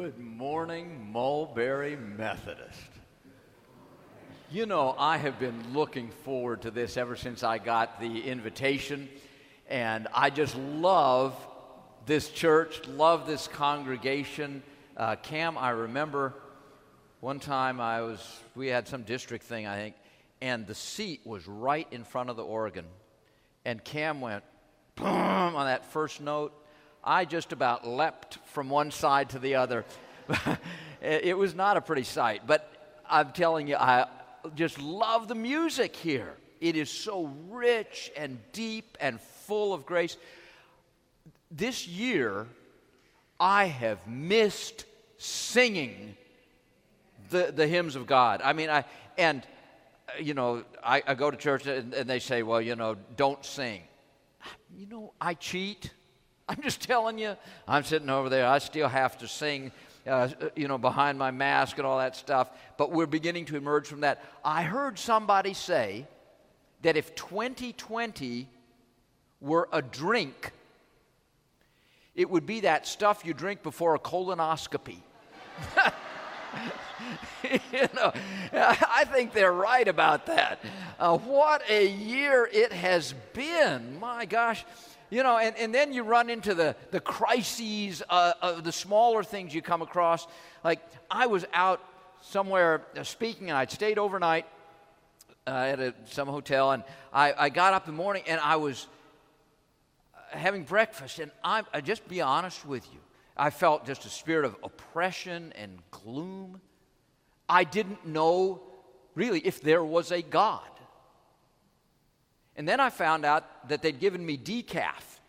Good morning, Mulberry Methodist. You know, I have been looking forward to this ever since I got the invitation, and I just love this church, love this congregation. Uh, Cam, I remember one time I was, we had some district thing, I think, and the seat was right in front of the organ, and Cam went, boom, on that first note I just about leapt from one side to the other. it was not a pretty sight, but I'm telling you, I just love the music here. It is so rich and deep and full of grace. This year, I have missed singing the, the hymns of God. I mean, I, and, uh, you know, I, I go to church and, and they say, well, you know, don't sing. You know, I cheat. I'm just telling you, I'm sitting over there. I still have to sing, uh, you know, behind my mask and all that stuff. But we're beginning to emerge from that. I heard somebody say that if 2020 were a drink, it would be that stuff you drink before a colonoscopy. you know, I think they're right about that. Uh, what a year it has been. My gosh. You know, and, and then you run into the, the crises uh, of the smaller things you come across. Like, I was out somewhere uh, speaking, and I'd stayed overnight uh, at a, some hotel, and I, I got up in the morning, and I was uh, having breakfast, and I, I just be honest with you, I felt just a spirit of oppression and gloom. I didn't know really if there was a God. And then I found out that they'd given me decaf.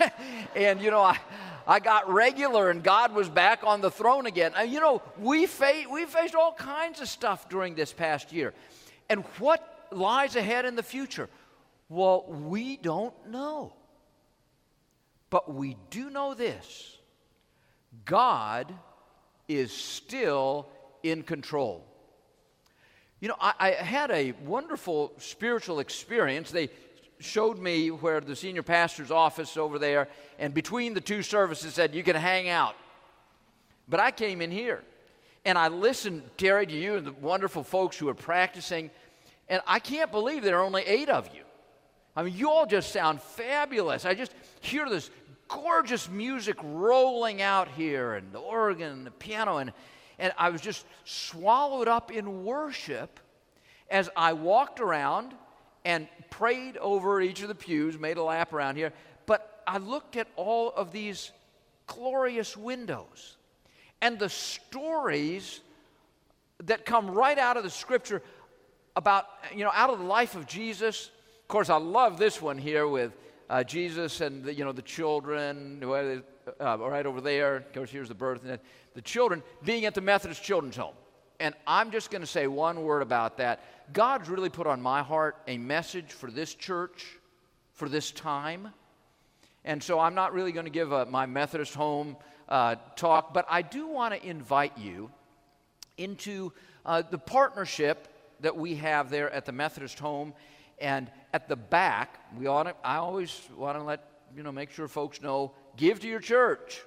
and, you know, I, I got regular and God was back on the throne again. You know, we, fa- we faced all kinds of stuff during this past year. And what lies ahead in the future? Well, we don't know. But we do know this God is still in control. You know, I, I, had a wonderful spiritual experience. They showed me where the senior pastor's office over there, and between the two services said, You can hang out. But I came in here, and I listened, Terry, to you and the wonderful folks who are practicing, and I can't believe there are only eight of you. I mean, you all just sound fabulous. I just hear this gorgeous music rolling out here, and the organ, and the piano, and and I was just swallowed up in worship as I walked around and prayed over each of the pews, made a lap around here. But I looked at all of these glorious windows and the stories that come right out of the scripture about, you know, out of the life of Jesus. Of course, I love this one here with uh, Jesus and, the, you know, the children, uh, right over there. Of course, here's the birth. And the children being at the Methodist Children's Home. And I'm just going to say one word about that. God's really put on my heart a message for this church, for this time. And so I'm not really going to give a, my Methodist home uh, talk, but I do want to invite you into uh, the partnership that we have there at the Methodist home. And at the back, we ought to, I always want to let, you know, make sure folks know give to your church.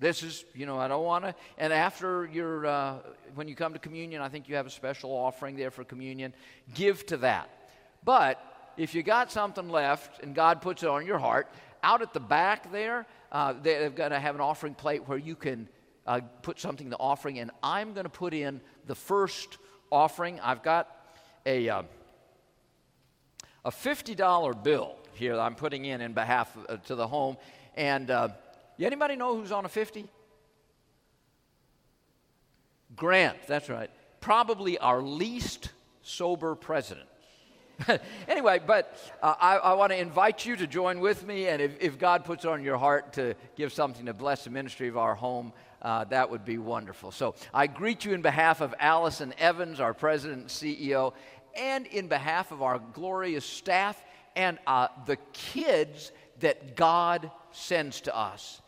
This is, you know, I don't want to. And after your, uh, when you come to communion, I think you have a special offering there for communion. Give to that. But if you got something left and God puts it on your heart, out at the back there, uh, they've got to have an offering plate where you can uh, put something in the offering. And I'm going to put in the first offering. I've got a, uh, a $50 bill here that I'm putting in in behalf of, uh, to the home. And uh, anybody know who's on a 50? Grant, that's right. Probably our least sober president. anyway, but uh, I, I want to invite you to join with me, and if, if, God puts on your heart to give something to bless the ministry of our home, uh, that would be wonderful. So I greet you in behalf of Allison Evans, our president and CEO, and in behalf of our glorious staff and uh, the kids that God sends to us.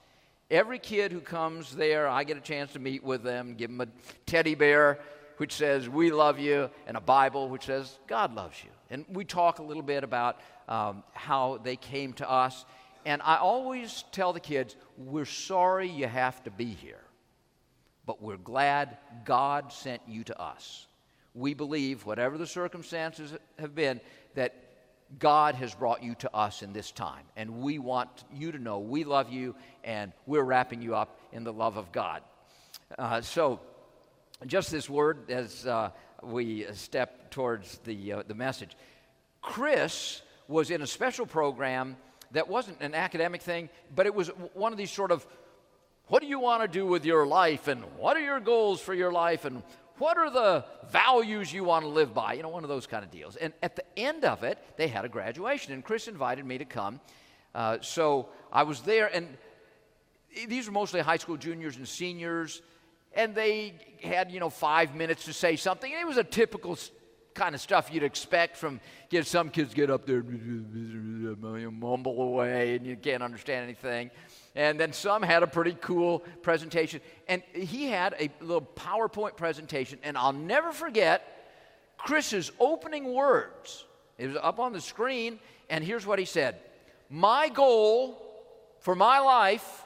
Every kid who comes there, I get a chance to meet with them, give them a teddy bear which says, We love you, and a Bible which says, God loves you. And we talk a little bit about um, how they came to us. And I always tell the kids, We're sorry you have to be here. but we're glad God sent you to us. We believe, whatever the circumstances have been, that God has brought you to us in this time. And we want you to know we love you and we're wrapping you up in the love of God. Uh, so, just this word as uh, we step towards the, uh, the message. Chris was in a special program that wasn't an academic thing, but it was one of these sort of what do you want to do with your life and what are your goals for your life and what are the values you want to live by? You know, one of those kind of deals. And at the end of it, they had a graduation, and Chris invited me to come. Uh, so I was there, and these were mostly high school juniors and seniors, and they had, you know, five minutes to say something. And it was a typical kind of stuff you'd expect from know, some kids get up there and mumble away and you can't understand anything and then some had a pretty cool presentation. And he had a little PowerPoint presentation, and I'll never forget Chris's opening words. It was up on the screen, and here's what he said My goal for my life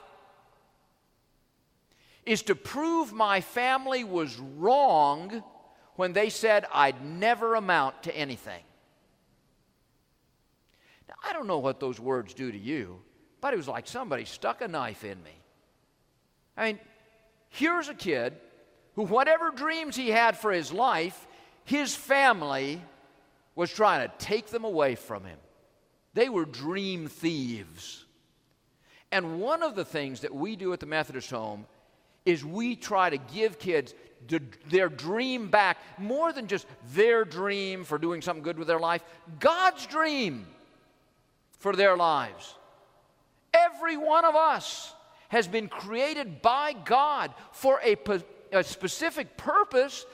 is to prove my family was wrong when they said I'd never amount to anything. Now, I don't know what those words do to you. But it was like somebody stuck a knife in me. I mean, here's a kid who, whatever dreams he had for his life, his family was trying to take them away from him. They were dream thieves. And one of the things that we do at the Methodist Home is we try to give kids their dream back more than just their dream for doing something good with their life, God's dream for their lives. Every one of us has been created by God for a, a specific purpose,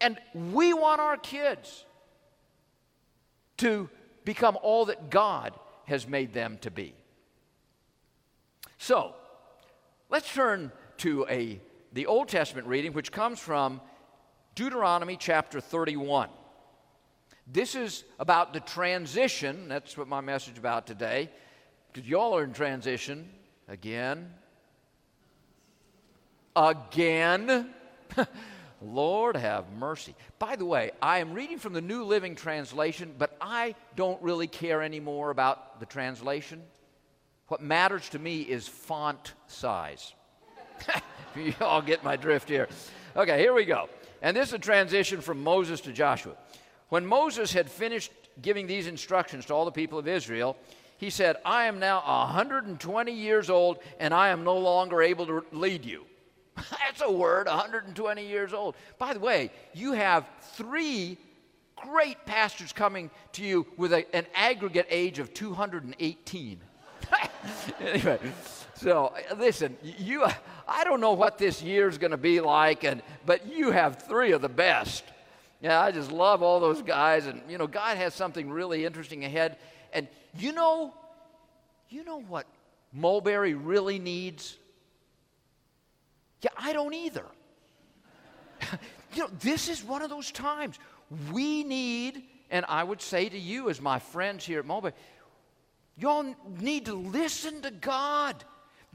and we want our kids to become all that God has made them to be. So, let's turn to a, the Old Testament reading, which comes from Deuteronomy chapter 31. This is about the transition, that's what my message about today, because y'all are in transition again. Again. Lord have mercy. By the way, I am reading from the New Living Translation, but I don't really care anymore about the translation. What matters to me is font size. you all get my drift here. Okay, here we go. And this is a transition from Moses to Joshua. When Moses had finished giving these instructions to all the people of Israel, he said, I am now 120 years old and I am no longer able to lead you. That's a word, 120 years old. By the way, you have three great pastors coming to you with a, an aggregate age of 218. anyway, so listen, you, I don't know what this year is going to be like, and, but you have three of the best. Yeah, I just love all those guys, and you know, God has something really interesting ahead. And you know, you know what Mulberry really needs? Yeah, I don't either. you know, this is one of those times we need, and I would say to you, as my friends here at Mulberry, y'all need to listen to God.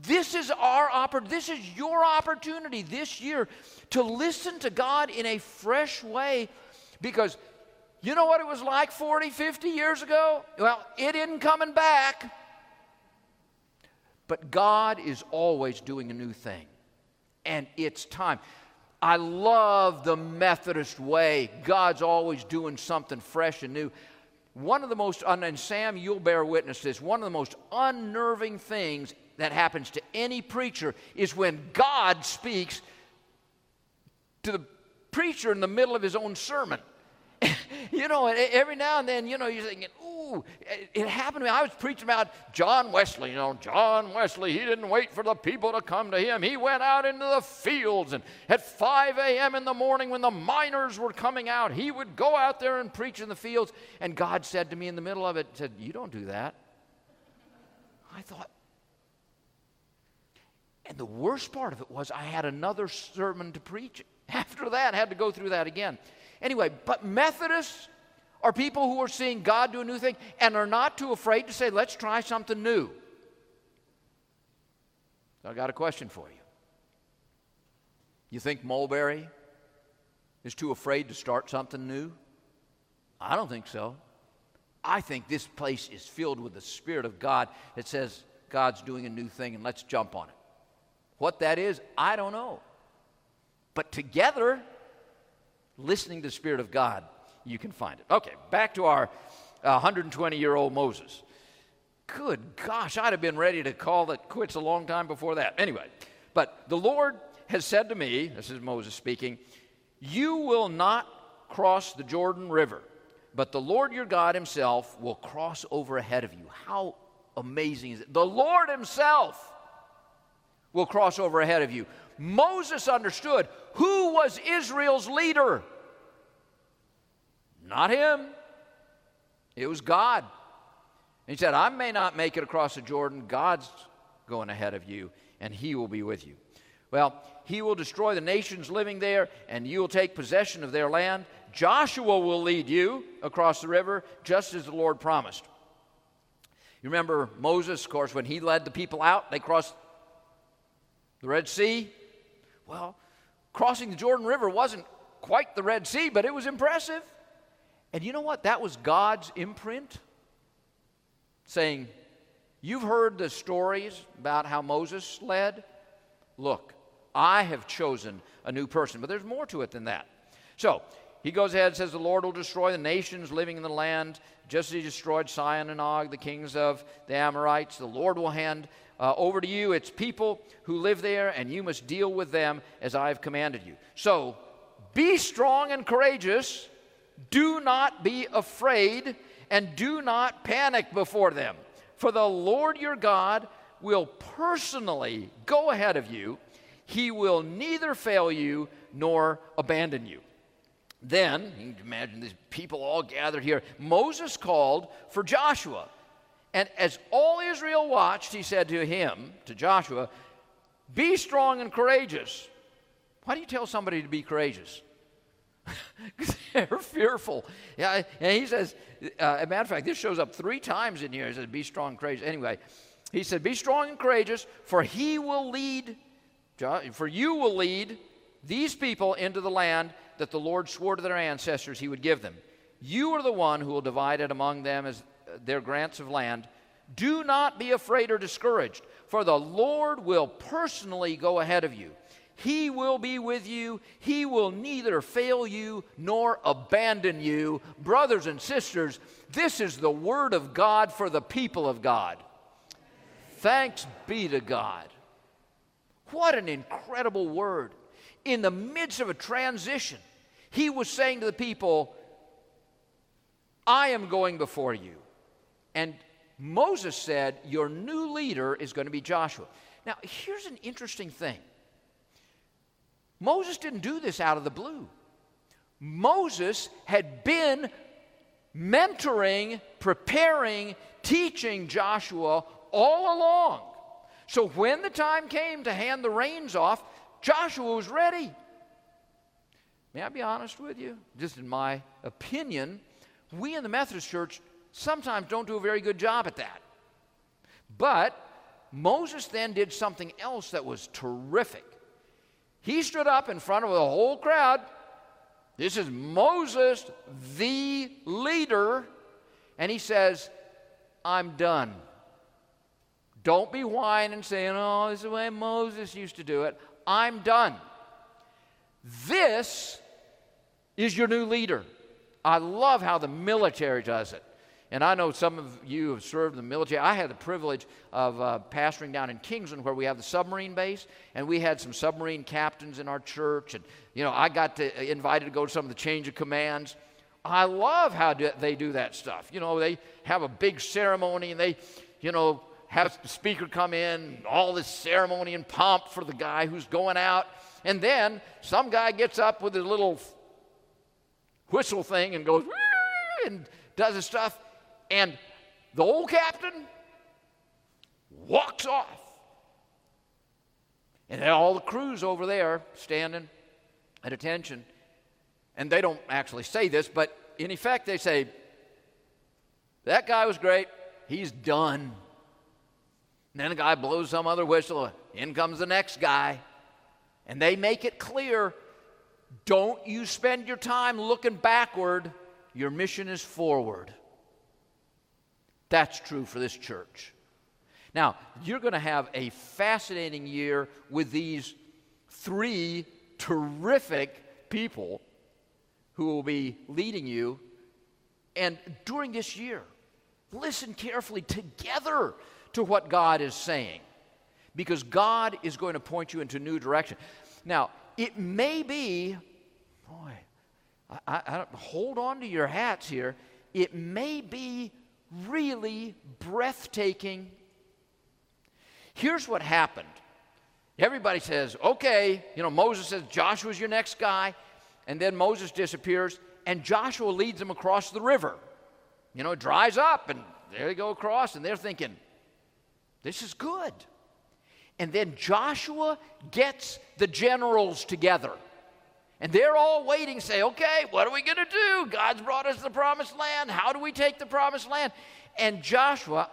This is our oppor- this is your opportunity this year to listen to God in a fresh way because you know what it was like 40, 50 years ago? Well, it isn't coming back. But God is always doing a new thing, and it's time. I love the Methodist way. God's always doing something fresh and new. One of the most, and Sam, you'll bear witness this, one of the most unnerving things that happens to any preacher is when God speaks to the preacher in the middle of his own sermon. you know, every now and then, you know, you're thinking, ooh, it happened to me. I was preaching about John Wesley. You know, John Wesley, he didn't wait for the people to come to him. He went out into the fields, and at 5 a.m. in the morning, when the miners were coming out, he would go out there and preach in the fields. And God said to me in the middle of it, said, You don't do that. I thought, and the worst part of it was I had another sermon to preach after that, I had to go through that again. Anyway, but Methodists are people who are seeing God do a new thing and are not too afraid to say, let's try something new. So I got a question for you. You think Mulberry is too afraid to start something new? I don't think so. I think this place is filled with the Spirit of God that says God's doing a new thing and let's jump on it. What that is, I don't know. But together, listening to the Spirit of God, you can find it. Okay, back to our uh, 120 year old Moses. Good gosh, I'd have been ready to call it quits a long time before that. Anyway, but the Lord has said to me, this is Moses speaking, you will not cross the Jordan River, but the Lord your God himself will cross over ahead of you. How amazing is it? The Lord himself will cross over ahead of you. Moses understood who was Israel's leader. Not him, it was God. And he said, I may not make it across the Jordan. God's going ahead of you, and he will be with you. Well, he will destroy the nations living there, and you will take possession of their land. Joshua will lead you across the river, just as the Lord promised. You remember Moses, of course, when he led the people out, they crossed the Red Sea. Well, crossing the Jordan River wasn't quite the Red Sea, but it was impressive. And you know what? That was God's imprint saying, You've heard the stories about how Moses led. Look, I have chosen a new person. But there's more to it than that. So he goes ahead and says, The Lord will destroy the nations living in the land, just as he destroyed Sihon and Og, the kings of the Amorites. The Lord will hand uh, over to you its people who live there, and you must deal with them as I have commanded you. So be strong and courageous. Do not be afraid, and do not panic before them. For the Lord your God will personally go ahead of you he will neither fail you nor abandon you. Then, you can imagine these people all gathered here. Moses called for Joshua. And as all Israel watched, he said to him, to Joshua, Be strong and courageous. Why do you tell somebody to be courageous? Because they're fearful. Yeah, and he says, uh, as a matter of fact, this shows up three times in here. He says, Be strong and courageous. Anyway, he said, Be strong and courageous, for he will lead for you will lead these people into the land that the Lord swore to their ancestors he would give them. You are the one who will divide it among them as their grants of land. Do not be afraid or discouraged, for the Lord will personally go ahead of you. He will be with you. He will neither fail you nor abandon you. Brothers and sisters, this is the word of God for the people of God. Thanks be to God. What an incredible word. In the midst of a transition, he was saying to the people, I am going before you. And Moses said, Your new leader is going to be Joshua. Now, here's an interesting thing Moses didn't do this out of the blue. Moses had been mentoring, preparing, teaching Joshua all along. So when the time came to hand the reins off, Joshua was ready. May I be honest with you? Just in my opinion, we in the Methodist Church sometimes don't do a very good job at that. But Moses then did something else that was terrific. He stood up in front of the whole crowd. This is Moses, the leader, and he says, I'm done. Don't be whining and saying, oh, this is the way Moses used to do it. I'm done. This is your new leader. I love how the military does it. And I know some of you have served in the military. I had the privilege of uh, pastoring down in Kingsland where we have the submarine base, and we had some submarine captains in our church. And, you know, I got to, uh, invited to go to some of the change of commands. I love how do, they do that stuff. You know, they have a big ceremony and they, you know, have the speaker come in, all this ceremony and pomp for the guy who's going out. And then some guy gets up with his little whistle thing and goes and does his stuff. And the old captain walks off. And then all the crew's over there standing at attention. And they don't actually say this, but in effect, they say, That guy was great. He's done. And then a guy blows some other whistle. In comes the next guy. And they make it clear don't you spend your time looking backward, your mission is forward. That's true for this church. Now, you're going to have a fascinating year with these three terrific people who will be leading you. And during this year, listen carefully together to what God is saying because God is going to point you into new direction. Now, it may be, boy, I, I, hold on to your hats here. It may be really breathtaking. Here's what happened. Everybody says, okay, you know, Moses says Joshua's your next guy, and then Moses disappears, and Joshua leads them across the river. You know, it dries up, and there they go across, and they're thinking, this is good. And then Joshua gets the generals together. And they're all waiting, say, okay, what are we going to do? God's brought us the promised land. How do we take the promised land? And Joshua,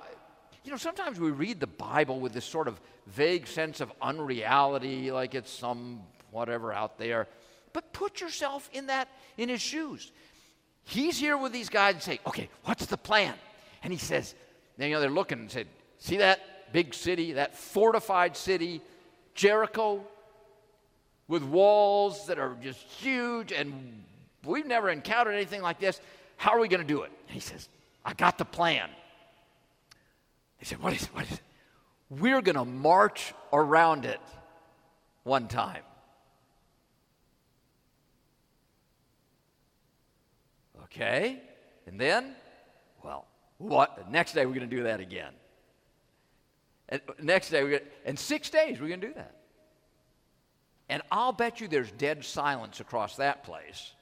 you know, sometimes we read the Bible with this sort of vague sense of unreality, like it's some whatever out there. But put yourself in that, in his shoes. He's here with these guys and say, okay, what's the plan? And he says, you know, they're looking and said, see that big city, that fortified city, Jericho? With walls that are just huge, and we've never encountered anything like this. How are we going to do it? And he says, I got the plan. He said, What is it? What is it? We're going to march around it one time. Okay, and then, well, what? Next day we're going to do that again. And next day, we're gonna, and six days we're going to do that. And I'll bet you there's dead silence across that place.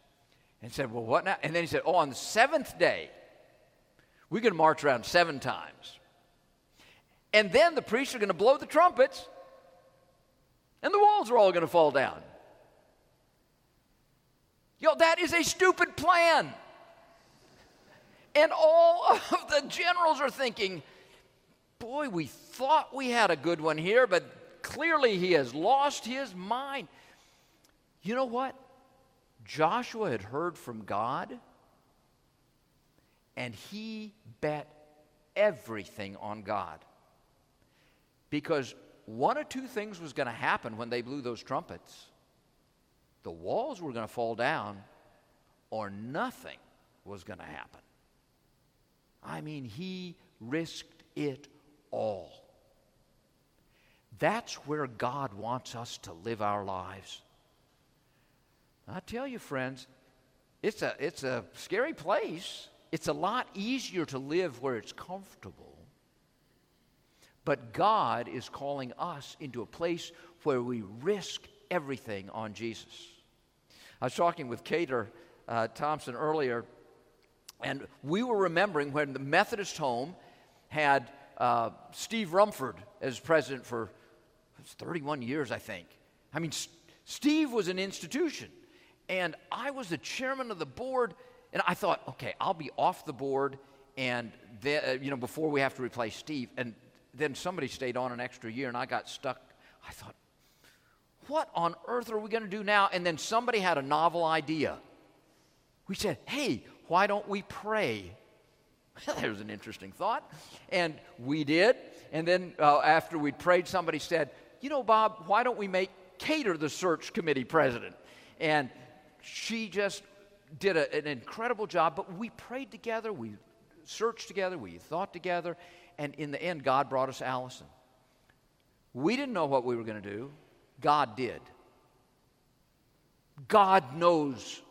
And said, Well, what now? And then he said, Oh, on the seventh day, we're going to march around seven times. And then the priests are going to blow the trumpets, and the walls are all going to fall down. Yo, that is a stupid plan. And all of the generals are thinking, boy, we thought we had a good one here, but Clearly, he has lost his mind. You know what? Joshua had heard from God, and he bet everything on God. Because one or two things was going to happen when they blew those trumpets the walls were going to fall down, or nothing was going to happen. I mean, he risked it all. That's where God wants us to live our lives. I tell you, friends, it's a, it's a scary place. It's a lot easier to live where it's comfortable. But God is calling us into a place where we risk everything on Jesus. I was talking with Cater uh, Thompson earlier, and we were remembering when the Methodist home had uh, Steve Rumford as president for 31 years, I think. I mean, S- Steve was an institution, and I was the chairman of the board, and I thought, okay, I'll be off the board, and then, uh, you know, before we have to replace Steve. And then somebody stayed on an extra year, and I got stuck. I thought, what on earth are we going to do now? And then somebody had a novel idea. We said, hey, why don't we pray? There's an interesting thought. And we did. And then uh, after we prayed, somebody said, you know, Bob, why don't we make Cater the search committee president? And she just did a, an incredible job, but we prayed together, we searched together, we thought together, and in the end, God brought us Allison. We didn't know what we were going to do, God did. God knows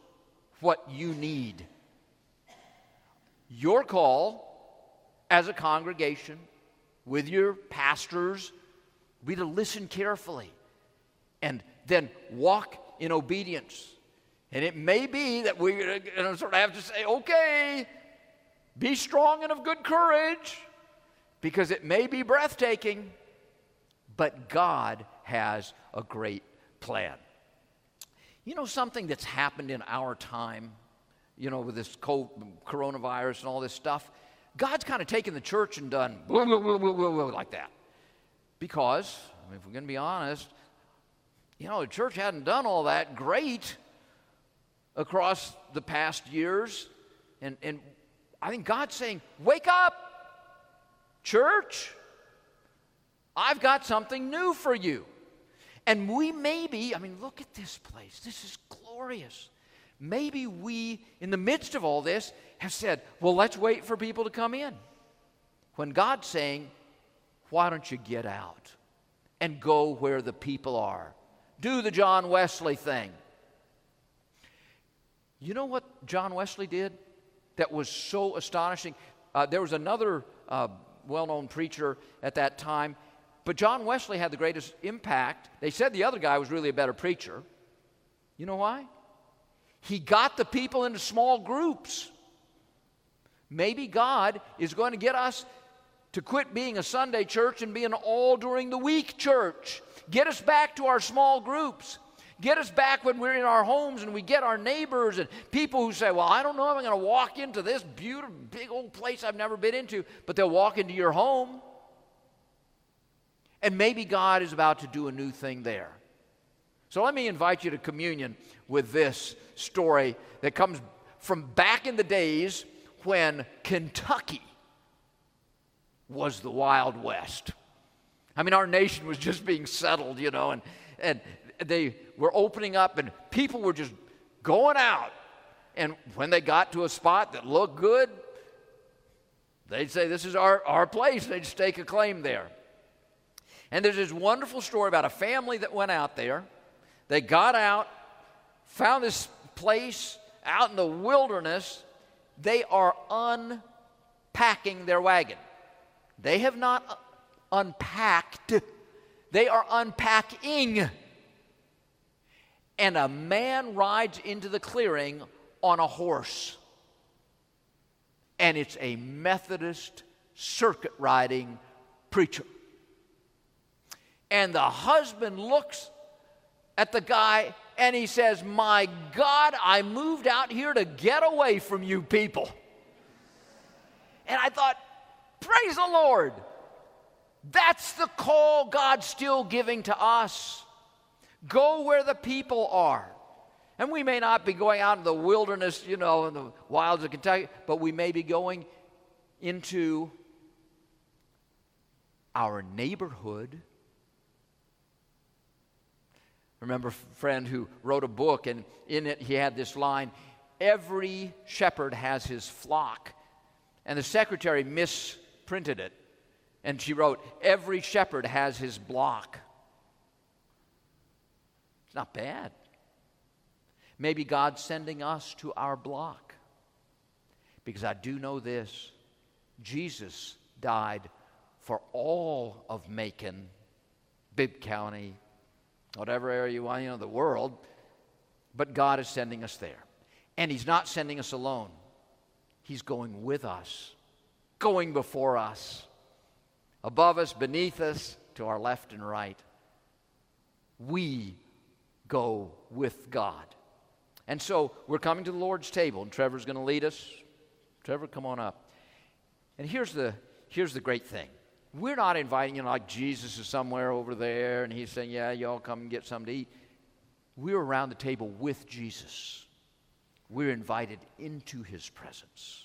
what you need. Your call as a congregation, with your pastors, be to listen carefully and then walk in obedience. And it may be that to sort of have to say, okay, be strong and of good courage, because it may be breathtaking, but God has a great plan. You know, something that's happened in our time, you know, with this coronavirus and all this stuff, God's kind of taken the church and done like that. Because, I mean, if we're going to be honest, you know, the church hadn't done all that great across the past years. And, and I think God's saying, Wake up, church. I've got something new for you. And we maybe, I mean, look at this place. This is glorious. Maybe we, in the midst of all this, have said, well, let's wait for people to come in. When God's saying, why don't you get out and go where the people are? Do the John Wesley thing. You know what John Wesley did that was so astonishing? Uh, there was another uh, well known preacher at that time, but John Wesley had the greatest impact. They said the other guy was really a better preacher. You know why? He got the people into small groups. Maybe God is going to get us to quit being a Sunday church and be an all during the week church. Get us back to our small groups. Get us back when we're in our homes and we get our neighbors and people who say, Well, I don't know if I'm going to walk into this beautiful, big old place I've never been into, but they'll walk into your home. And maybe God is about to do a new thing there. So let me invite you to communion with this story that comes from back in the days when Kentucky was the Wild West. I mean, our nation was just being settled, you know, and, and they were opening up and people were just going out. And when they got to a spot that looked good, they'd say, This is our, our place. They'd stake a claim there. And there's this wonderful story about a family that went out there. They got out, found this place out in the wilderness. They are unpacking their wagon. They have not unpacked, they are unpacking and a man rides into the clearing on a horse. And it's a Methodist circuit riding preacher. And the husband looks at the guy and he says, My God, I moved out here to get away from you people. And I thought, Praise the Lord. That's the call God's still giving to us. Go where the people are. And we may not be going out in the wilderness, you know, in the wilds of Kentucky, but we may be going into our neighborhood. remember a friend who wrote a book, and in it he had this line Every shepherd has his flock. And the secretary misprinted it. And she wrote, Every shepherd has his block. It's not bad. Maybe God's sending us to our block. Because I do know this Jesus died for all of Macon, Bibb County, whatever area you want, you know, the world. But God is sending us there. And He's not sending us alone, He's going with us, going before us, above us, beneath us, to our left and right. We go with God. And so we're coming to the Lord's table, and Trevor's going to lead us. Trevor, come on up. And here's the, here's the great thing. We're not inviting, you know, like Jesus is somewhere over there, and he's saying, Yeah, y'all come and get something to eat. We're around the table with Jesus. We're invited into his presence.